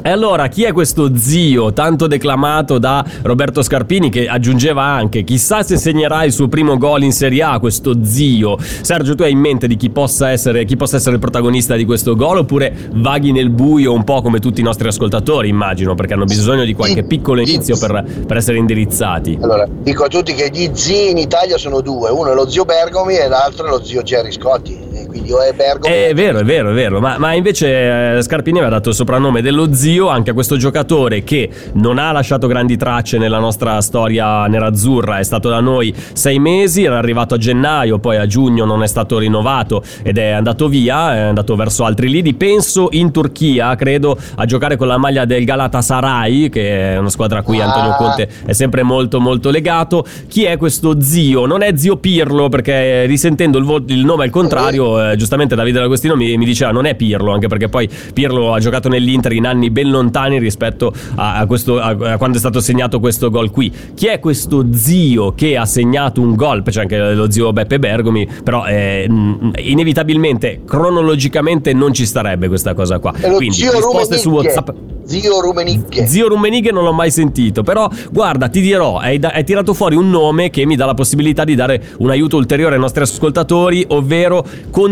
E allora, chi è questo zio tanto declamato da Roberto Scarpini che aggiungeva anche chissà se segnerà il suo primo gol in Serie A, questo zio. Sergio, tu hai in mente di chi possa essere, chi possa essere il protagonista di questo gol oppure vaghi nel buio un po' come tutti i nostri ascoltatori, immagino, perché hanno bisogno di qualche piccolo inizio per, per essere indirizzati. Allora, dico a tutti che gli zii in Italia sono due, uno è lo zio Bergomi e l'altro è lo zio Jerry Scotti. Quindi o è Bergomi È vero, è vero, è vero, ma, ma invece eh, Scarpini aveva dato il soprannome dello zio anche a questo giocatore che non ha lasciato grandi tracce nella nostra storia nerazzurra, è stato da noi sei mesi, era arrivato a gennaio, poi a giugno non è stato rinnovato ed è andato via, è andato verso altri lidi, penso in Turchia, credo, a giocare con la maglia del Galatasaray, che è una squadra a cui Antonio Ah. Conte è sempre molto molto legato. Chi è questo zio? Non è zio Pirlo, perché eh, risentendo il, vo- il nome al contrario, eh, giustamente Davide D'Agostino mi, mi diceva non è Pirlo, anche perché poi Pirlo ha giocato nell'Inter in anni ben lontani rispetto a, a questo- a- a quando è stato segnato questo gol qui. Chi è questo zio che ha segnato un gol? C'è anche lo zio Beppe Bergomi, però eh, mh, inevitabilmente, cronologicamente non ci starebbe questa cosa qua. Quindi zio risposte su. WhatsApp. Zio Rumenighe. Zio Rumenighe non l'ho mai sentito, però guarda, ti dirò, hai, da- hai tirato fuori un nome che mi dà la possibilità di dare un aiuto ulteriore ai nostri ascoltatori, ovvero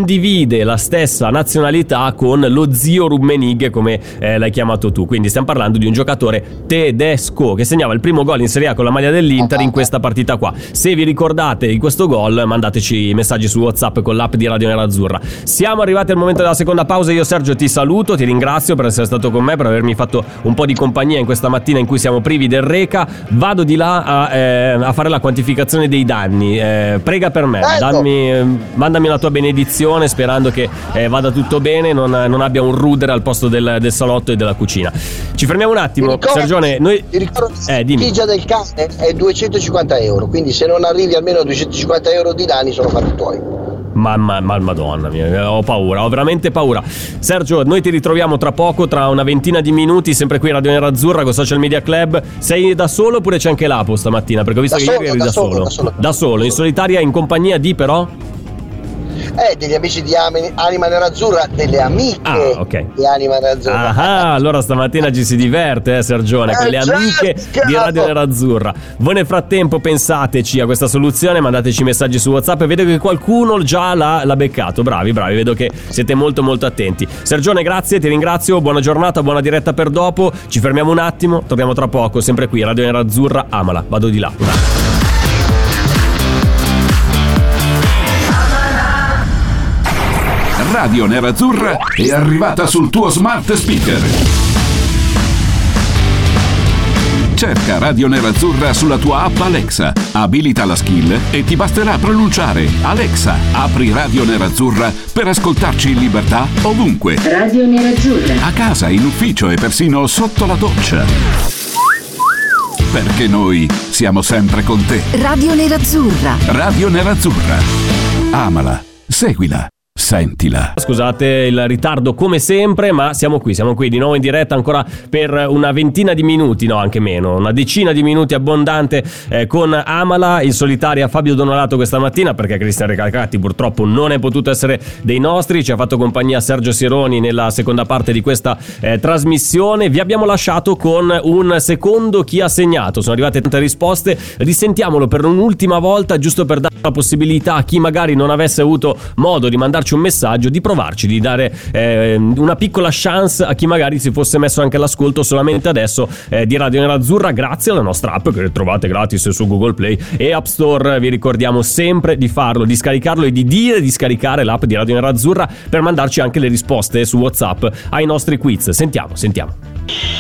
condivide la stessa nazionalità con lo zio Rumenighe, come eh, l'hai chiamato tu. Quindi stiamo parlando di un giocatore tedesco che segnava il primo gol in Serie A con la maglia dell'Inter in questa partita qua. Se vi ricordate di questo gol, mandateci i messaggi su WhatsApp con l'app di Radio Nerazzurra. Siamo arrivati al momento della seconda pausa. Io, Sergio, ti saluto, ti ringrazio per essere stato con me, per avermi fatto un po' di compagnia in questa mattina in cui siamo privi del Reca. Vado di là a, eh, a fare la quantificazione dei danni. Eh, prega per me, Ecco. dammi, eh, mandami la tua benedizione, sperando che eh, vada tutto bene, non, non abbia un rudere al posto del, del salotto e della cucina. Ci fermiamo un attimo, Ti ricordo- Sergione. Noi... Ti ricordo Eh, dimmi. la del cane è 250 euro, quindi se non arrivi almeno a 250 euro di danni sono fatti tuoi. Mamma, ma madonna mia, ho paura, ho veramente paura. Sergio, noi ti ritroviamo tra poco, tra una ventina di minuti, sempre qui a Radio Nerazzurra con Social Media Club. Sei da solo oppure c'è anche l'Apo stamattina? Perché ho visto Da che solo, ieri eri da da solo. da solo. Da solo, in solitaria, in compagnia di però? Eh, degli amici di Anima Nerazzurra, delle amiche Ah, ok. di Anima Nerazzurra. Ah, allora stamattina ci si diverte, eh, Sergione, con Eh, le certo, amiche di capo. Radio Nerazzurra. Voi nel frattempo pensateci a questa soluzione, mandateci messaggi su WhatsApp e vedo che qualcuno già l'ha, l'ha beccato. Bravi, bravi, vedo che siete molto molto attenti. Sergione, grazie, ti ringrazio, buona giornata, buona diretta per dopo. Ci fermiamo un attimo, torniamo tra poco, sempre qui, Radio Nerazzurra, amala, vado di là. Radio Nerazzurra è arrivata sul tuo smart speaker. Cerca Radio Nerazzurra sulla tua app Alexa, abilita la skill e ti basterà pronunciare Alexa, apri Radio Nerazzurra per ascoltarci in libertà ovunque, Radio Nerazzurra. a casa, in ufficio e persino sotto la doccia. Perché noi siamo sempre con te. Radio Nerazzurra. Radio Nerazzurra. Amala, seguila, sentila. Scusate il ritardo come sempre, ma siamo qui, siamo qui di nuovo in diretta ancora per una ventina di minuti, no anche meno, una decina di minuti abbondante eh, con Amala, in solitaria Fabio Donolato questa mattina perché Cristian Recalcati purtroppo non è potuto essere dei nostri, ci ha fatto compagnia Sergio Sironi nella seconda parte di questa eh, trasmissione, vi abbiamo lasciato con un secondo chi ha segnato, sono arrivate tante risposte, risentiamolo per un'ultima volta giusto per dare la possibilità a chi magari non avesse avuto modo di mandarci un messaggio di provarci, di dare eh, una piccola chance a chi magari si fosse messo anche all'ascolto solamente adesso eh, di Radio Nerazzurra grazie alla nostra app che trovate gratis su Google Play e App Store. Vi ricordiamo sempre di farlo, di scaricarlo e di dire di scaricare l'app di Radio Nerazzurra per mandarci anche le risposte su WhatsApp ai nostri quiz. Sentiamo, sentiamo.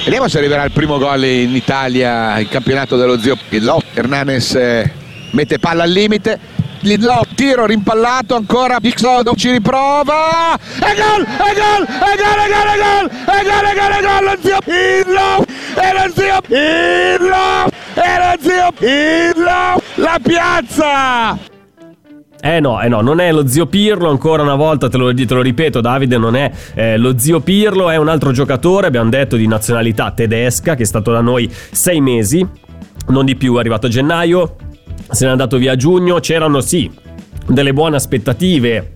Vediamo se arriverà il primo gol in Italia, il campionato dello zio Pirlo. Hernanes eh, mette palla al limite. Lidlò, tiro rimpallato ancora, Pixodo ci riprova e gol, e gol, e gol, e gol, e gol, e gol, e gol, e gol, lo zio Pirlo, e lo zio Pirlo, e lo zio Pirlo, la piazza! Eh no, eh no, non è lo zio Pirlo, ancora una volta te lo, te lo ripeto Davide, non è eh, lo zio Pirlo, è un altro giocatore, abbiamo detto di nazionalità tedesca, che è stato da noi sei mesi, non di più, è arrivato a gennaio, se n'è andato via a giugno, c'erano sì delle buone aspettative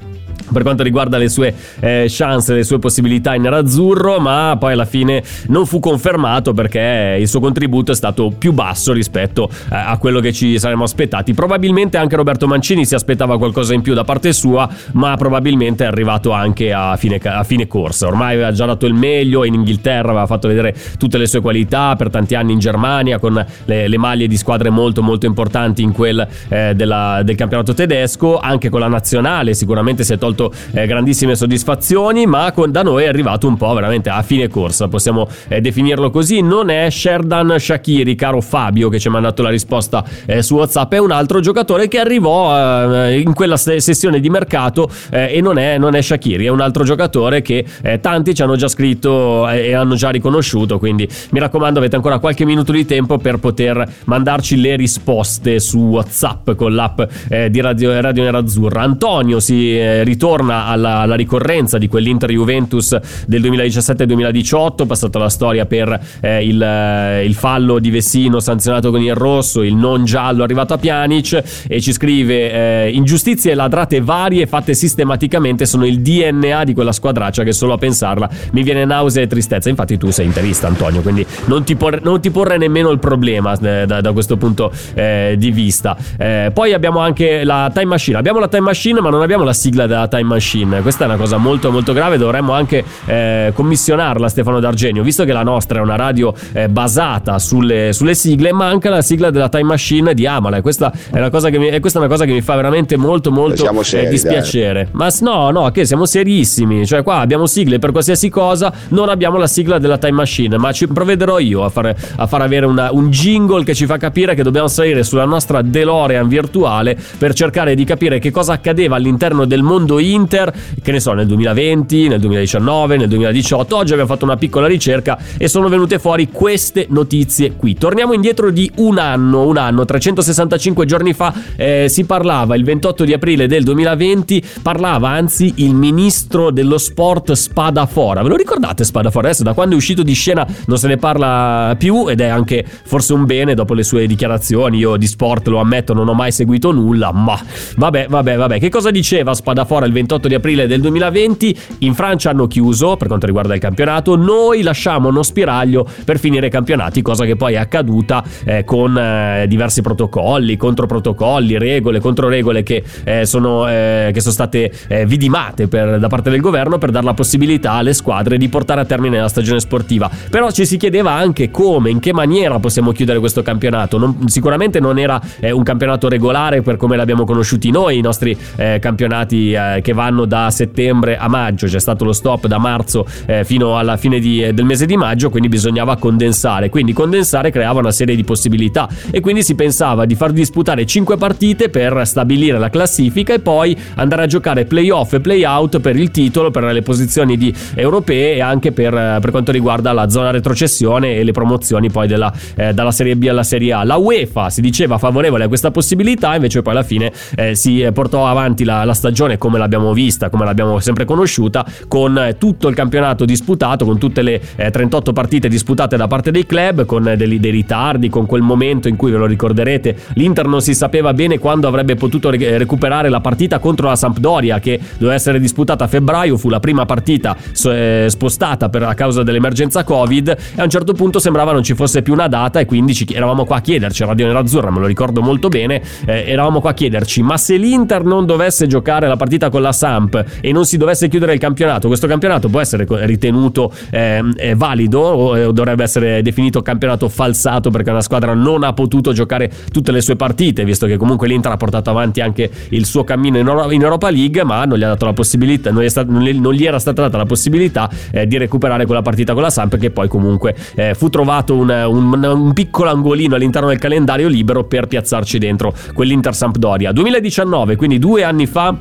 per quanto riguarda le sue eh, chance, le sue possibilità in nerazzurro, ma poi alla fine non fu confermato perché il suo contributo è stato più basso rispetto eh, a quello che ci saremmo aspettati. Probabilmente anche Roberto Mancini si aspettava qualcosa in più da parte sua, ma probabilmente è arrivato anche a fine, a fine corsa. Ormai aveva già dato il meglio in Inghilterra, aveva fatto vedere tutte le sue qualità per tanti anni in Germania con le, le maglie di squadre molto molto importanti in quel eh, della- del campionato tedesco, anche con la nazionale sicuramente si è tolto eh, grandissime soddisfazioni, ma con- da noi è arrivato un po' veramente a fine corsa, possiamo eh, definirlo così. Non è Sherdan Shakiri, caro Fabio, che ci ha mandato la risposta eh, su WhatsApp, è un altro giocatore che arrivò eh, in quella se- sessione di mercato eh, e non è, non è Shakiri, è un altro giocatore che eh, tanti ci hanno già scritto e hanno già riconosciuto. Quindi mi raccomando, avete ancora qualche minuto di tempo per poter mandarci le risposte su WhatsApp con l'app di Radio, Radio Nerazzurra. Antonio si eh, torna alla, alla ricorrenza di quell'Inter Juventus del 2017-2018, passata la storia per eh, il, eh, il, fallo di Vessino sanzionato con il rosso, il non giallo arrivato a Pjanic e ci scrive eh, ingiustizie ladrate varie fatte sistematicamente sono il DNA di quella squadraccia che solo a pensarla mi viene nausea e tristezza. Infatti tu sei interista Antonio, quindi non ti, por- non ti porre nemmeno il problema eh, da, da, questo punto eh, di vista. Eh, poi abbiamo anche la time machine, abbiamo la time machine ma non abbiamo la sigla della time machine. Questa è una cosa molto molto grave, dovremmo anche eh, commissionarla Stefano D'Argenio, visto che la nostra è una radio eh, basata sulle, sulle, sigle, manca la sigla della time machine di Amala. Questa è una cosa che mi, questa è una cosa che mi fa veramente molto molto seri, dispiacere. Dai. Ma no, no, che siamo serissimi, cioè qua abbiamo sigle per qualsiasi cosa, non abbiamo la sigla della time machine, ma ci provvederò io a fare, a far avere una, un jingle che ci fa capire che dobbiamo salire sulla nostra DeLorean virtuale per cercare di capire che cosa accadeva all'interno del mondo Inter, che ne so, nel 2020, nel 2019, nel 2018. Oggi abbiamo fatto una piccola ricerca e sono venute fuori queste notizie qui. Torniamo indietro di un anno, un anno, 365 giorni fa eh, si parlava, il 28 di aprile del 2020, parlava anzi il ministro dello sport Spadafora. Ve lo ricordate Spadafora? Adesso da quando è uscito di scena non se ne parla più ed è anche forse un bene dopo le sue dichiarazioni. Io di sport lo ammetto, non ho mai seguito nulla, ma vabbè, vabbè, vabbè. Che cosa diceva Spadafora il 28 di aprile del 2020? In Francia hanno chiuso per quanto riguarda il campionato, noi lasciamo uno spiraglio per finire i campionati, cosa che poi è accaduta eh, con eh, diversi protocolli, controprotocolli, regole, controregole che, eh, sono, eh, che sono state eh, vidimate per, da parte del governo per dare la possibilità alle squadre di portare a termine la stagione sportiva. Però ci si chiedeva anche come, in che maniera possiamo chiudere questo campionato. Non, sicuramente non era eh, un campionato regolare per come l'abbiamo conosciuti noi, i nostri campionati eh, che vanno da settembre a maggio, c'è stato lo stop da marzo eh, fino alla fine di, eh, del mese di maggio, quindi bisognava condensare. Quindi condensare creava una serie di possibilità e quindi si pensava di far disputare 5 partite per stabilire la classifica e poi andare a giocare playoff e playout per il titolo, per le posizioni di europee e anche per, eh, per quanto riguarda la zona retrocessione e le promozioni poi della, eh, dalla Serie B alla Serie A. La UEFA si diceva favorevole a questa possibilità, invece poi alla fine eh, si portò avanti la, la, stagione come l'abbiamo vista, come l'abbiamo sempre conosciuta, con eh, tutto il campionato disputato, con tutte le 38 eh, partite disputate da parte dei club, con dei, dei, ritardi, con quel momento in cui ve lo ricorderete, l'Inter non si sapeva bene quando avrebbe potuto recuperare la partita contro la Sampdoria che doveva essere disputata a febbraio, fu la prima partita eh, spostata per, a causa dell'emergenza Covid e a un certo punto sembrava non ci fosse più una data e quindi eravamo qua a chiederci, Radio Nerazzurra me lo ricordo molto bene, eh, eravamo qua a chiederci ma se l'Inter non dovesse giocare la partita con la Samp e non si dovesse chiudere il campionato, questo campionato può essere ritenuto eh, valido o, o dovrebbe essere definito campionato falsato perché una squadra non ha potuto giocare tutte le sue partite, visto che comunque l'Inter ha portato avanti anche il suo cammino in Europa League, ma non gli non gli, sta, non gli era stata data la possibilità eh, di recuperare quella partita con la Samp che poi comunque eh, fu trovato un, un, un, piccolo angolino all'interno del calendario libero per piazzarci dentro quell'Inter Sampdoria. 2019, quindi due anni fa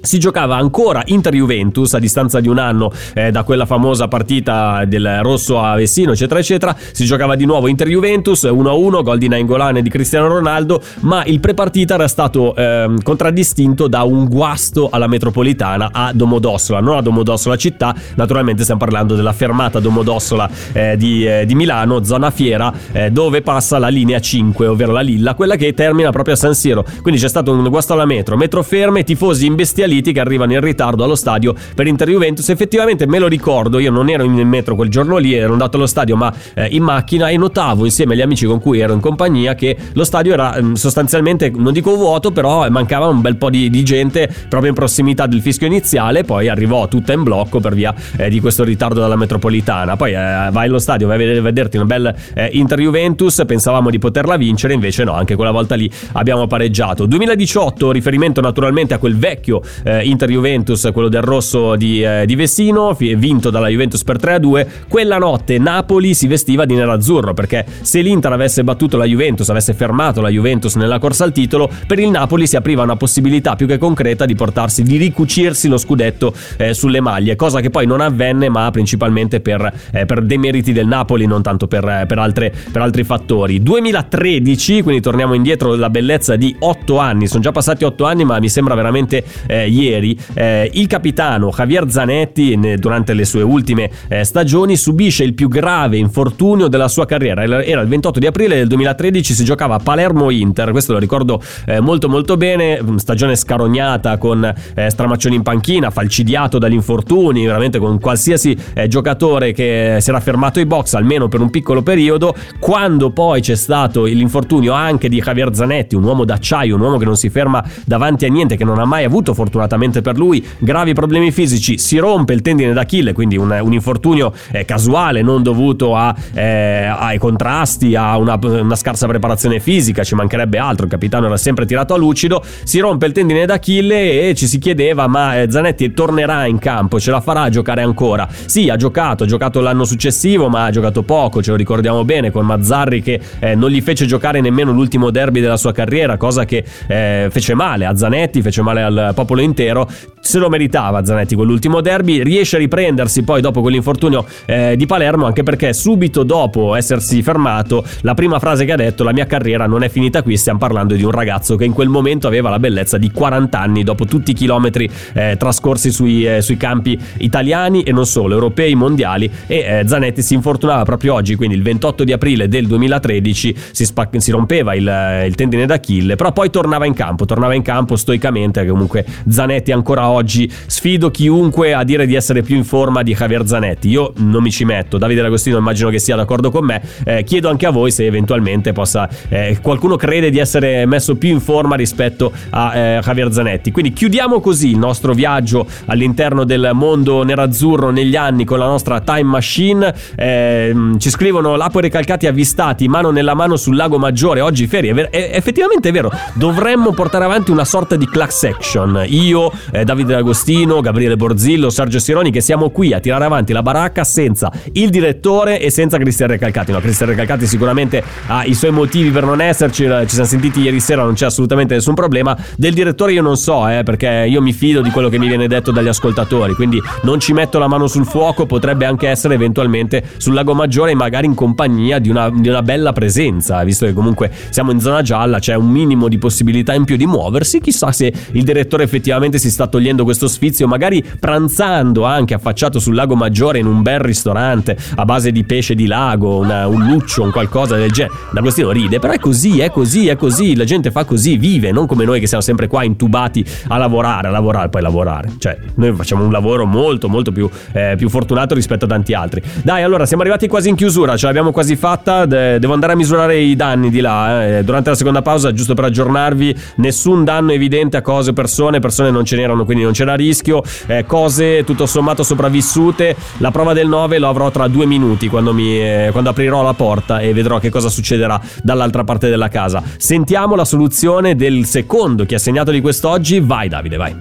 si giocava ancora Inter-Juventus a distanza di un anno eh, da quella famosa partita del Rosso a Vessino eccetera eccetera. Si giocava di nuovo Inter-Juventus 1-1 gol di Nainggolan e di Cristiano Ronaldo ma il prepartita era stato eh, contraddistinto da un guasto alla metropolitana a Domodossola non a Domodossola città naturalmente stiamo parlando della fermata Domodossola eh, di, eh, di, Milano zona fiera eh, dove passa la linea 5 ovvero la Lilla quella che termina proprio a San Siro. Quindi c'è stato un guasto alla metro metro ferme tifosi imbestialiti Saliti che arrivano in ritardo allo stadio per Inter Juventus. Effettivamente me lo ricordo, io non ero in metro quel giorno lì, ero andato allo stadio ma eh, in macchina e notavo insieme agli amici con cui ero in compagnia che lo stadio era eh, sostanzialmente, non dico vuoto, però mancava un bel po' di, di, gente proprio in prossimità del fischio iniziale, poi arrivò tutta in blocco per via eh, di questo ritardo dalla metropolitana. Poi eh, vai allo stadio, vai a vederti una bella eh, Inter Juventus, pensavamo di poterla vincere, invece no, anche quella volta lì abbiamo pareggiato. 2018, riferimento naturalmente a quel vecchio eh, Inter-Juventus, quello del rosso di, eh, di Vessino, vinto dalla Juventus per 3-2. Quella notte Napoli si vestiva di nerazzurro perché se l'Inter avesse battuto la Juventus, avesse fermato la Juventus nella corsa al titolo, per il Napoli si apriva una possibilità più che concreta di portarsi, di ricucirsi lo scudetto eh, sulle maglie, cosa che poi non avvenne, ma principalmente per, eh, per demeriti del Napoli, non tanto per, per, altre, per altri fattori. 2013, quindi torniamo indietro la bellezza di 8 anni, sono già passati 8 anni, ma mi sembra veramente eh, ieri, eh, il capitano Javier Zanetti ne- durante le sue ultime eh, stagioni subisce il più grave infortunio della sua carriera. Era il 28 di aprile del 2013, si giocava a Palermo-Inter, questo lo ricordo eh, molto molto bene, mm, stagione scarognata con Stramaccioni in panchina, falcidiato dagli infortuni, veramente con qualsiasi giocatore che si era fermato ai box almeno per un piccolo periodo, quando poi c'è stato l'infortunio anche di Javier Zanetti, un uomo d'acciaio, un uomo che non si ferma davanti a niente, che non ha mai avuto fortunatamente per lui gravi problemi fisici, si rompe il tendine d'Achille, quindi un, un infortunio eh, casuale, non dovuto a, eh, ai contrasti, a una, una scarsa preparazione fisica, ci mancherebbe altro, il capitano era sempre tirato a lucido, si rompe il tendine d'Achille e ci si chiedeva ma eh, Zanetti tornerà in campo, ce la farà a giocare ancora? Sì, ha giocato, ha giocato l'anno successivo ma ha giocato poco, ce lo ricordiamo bene con Mazzarri che eh, non gli fece giocare nemmeno l'ultimo derby della sua carriera, cosa che eh, fece male a Zanetti, fece male al popolo intero, se lo meritava Zanetti quell'ultimo derby, riesce a riprendersi poi dopo quell'infortunio eh, di Palermo anche perché subito dopo essersi fermato la prima frase che ha detto la mia carriera non è finita qui, stiamo parlando di un ragazzo che in quel momento aveva la bellezza di 40 anni dopo tutti i chilometri eh, trascorsi sui, eh, sui, campi italiani e non solo, europei, mondiali e eh, Zanetti si infortunava proprio oggi, quindi il 28 di aprile del 2013 si, spac- si rompeva il, il tendine d'Achille, però poi tornava in campo, tornava in campo stoicamente, comunque Zanetti ancora oggi. Sfido chiunque a dire di essere più in forma di Javier Zanetti, io non mi ci metto, Davide D'Agostino immagino che sia d'accordo con me, eh, chiedo anche a voi se eventualmente possa, eh, qualcuno crede di essere messo più in forma rispetto a eh, Javier Zanetti, quindi chiudiamo così il nostro viaggio all'interno del mondo nerazzurro negli anni con la nostra time machine, eh, ci scrivono Lapo Recalcati avvistati mano nella mano sul lago Maggiore, oggi ferie, è ver- è effettivamente è vero, dovremmo portare avanti una sorta di class action, io, eh, Davide D'Agostino, Gabriele Borzillo, Sergio Sironi che siamo qui a tirare avanti la baracca senza il direttore e senza Cristian Recalcati, no, Cristian Recalcati sicuramente ha i suoi motivi per non esserci, ci siamo sentiti ieri sera, non c'è assolutamente nessun problema, del direttore io non so, eh, perché io mi fido di quello che mi viene detto dagli ascoltatori, quindi non ci metto la mano sul fuoco, potrebbe anche essere eventualmente sul Lago Maggiore magari in compagnia di una, di una bella presenza, visto che comunque siamo in zona gialla, c'è un minimo di possibilità in più di muoversi, chissà se il direttore effettivamente si sta togliendo questo sfizio, magari pranzando anche affacciato sul Lago Maggiore in un bel ristorante a base di pesce di lago, una, un luccio, un qualcosa del genere. D'Agostino ride, però è così, è così, è così, la gente fa così, vive, non come noi che siamo sempre qua intubati a lavorare, a lavorare, poi lavorare. Cioè, noi facciamo un lavoro molto, molto più, eh, più fortunato rispetto a tanti altri. Dai, allora, siamo arrivati quasi in chiusura, ce l'abbiamo quasi fatta, de- devo andare a misurare i danni di là. Eh. Durante la seconda pausa, giusto per aggiornarvi, nessun danno evidente a cose o persone, persone non ce n'erano, quindi non c'era rischio, eh, cose tutto sommato sopravvissute. La prova del 9 lo avrò tra due minuti quando, mi, eh, quando aprirò la porta e vedrò che cosa succederà dall'altra parte della casa. Sentiamo la soluzione del secondo che ha segnato di quest'oggi. Vai Davide, vai.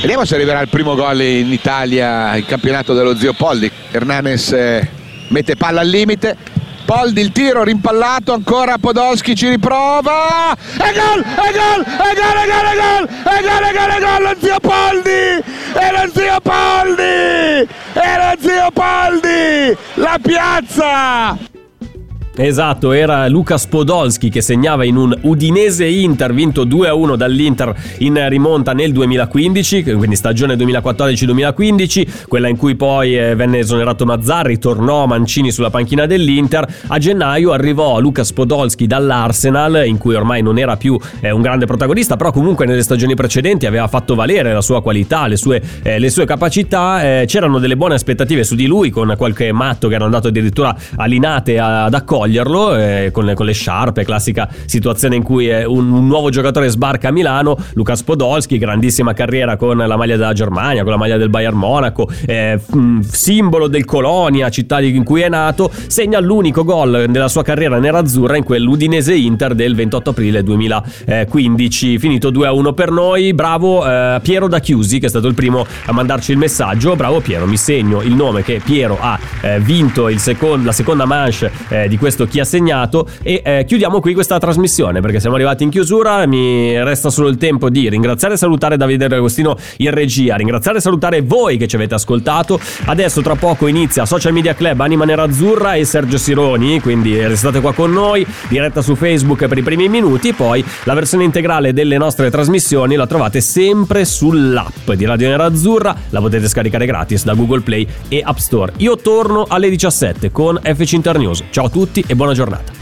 Vediamo se arriverà il primo gol in Italia in campionato dello zio Poldi. Hernanes eh, mette palla al limite. Poldi il tiro rimpallato ancora Podolski ci riprova. E gol e gol e gol e gol e gol e gol e gol e gol lo zio Poldi e lo zio Poldi e lo zio Poldi la piazza Esatto, era Lucas Podolski che segnava in un Udinese Inter vinto 2-1 dall'Inter in rimonta nel 2015, quindi stagione 2014-2015, quella in cui poi eh, venne esonerato Mazzarri, tornò Mancini sulla panchina dell'Inter. A gennaio arrivò Lucas Podolski dall'Arsenal, in cui ormai non era più eh, un grande protagonista, però comunque nelle stagioni precedenti aveva fatto valere la sua qualità, le sue, eh, le sue capacità. Eh, c'erano delle buone aspettative su di lui, con qualche matto che era andato addirittura a Linate ad accoglierlo eh, con, con, le sciarpe, classica situazione in cui eh, un, un, nuovo giocatore sbarca a Milano, Lucas Podolski, grandissima carriera con la maglia della Germania, con la maglia del Bayern Monaco, eh, simbolo del Colonia, città in cui è nato, segna l'unico gol della sua carriera nerazzurra in quell'Udinese Inter del 28 aprile 2015, finito 2-1 per noi, bravo eh, Piero da Chiusi che è stato il primo a mandarci il messaggio, bravo Piero, mi segno il nome che Piero ha eh, vinto secondo, la seconda manche eh, di questo visto chi ha segnato e eh, chiudiamo qui questa trasmissione perché siamo arrivati in chiusura. Mi resta solo il tempo di ringraziare e salutare Davide Agostino in regia, ringraziare e salutare voi che ci avete ascoltato. Adesso tra poco inizia Social Media Club Anima Nerazzurra e Sergio Sironi, quindi restate qua con noi, diretta su Facebook per i primi minuti, poi la versione integrale delle nostre trasmissioni la trovate sempre sull'app di Radio Nerazzurra, la potete scaricare gratis da Google Play e App Store. Io torno alle 17 con FC Internews. Ciao a tutti e buona giornata.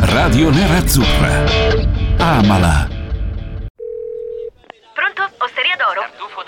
Radio Nerazzurra. Amala.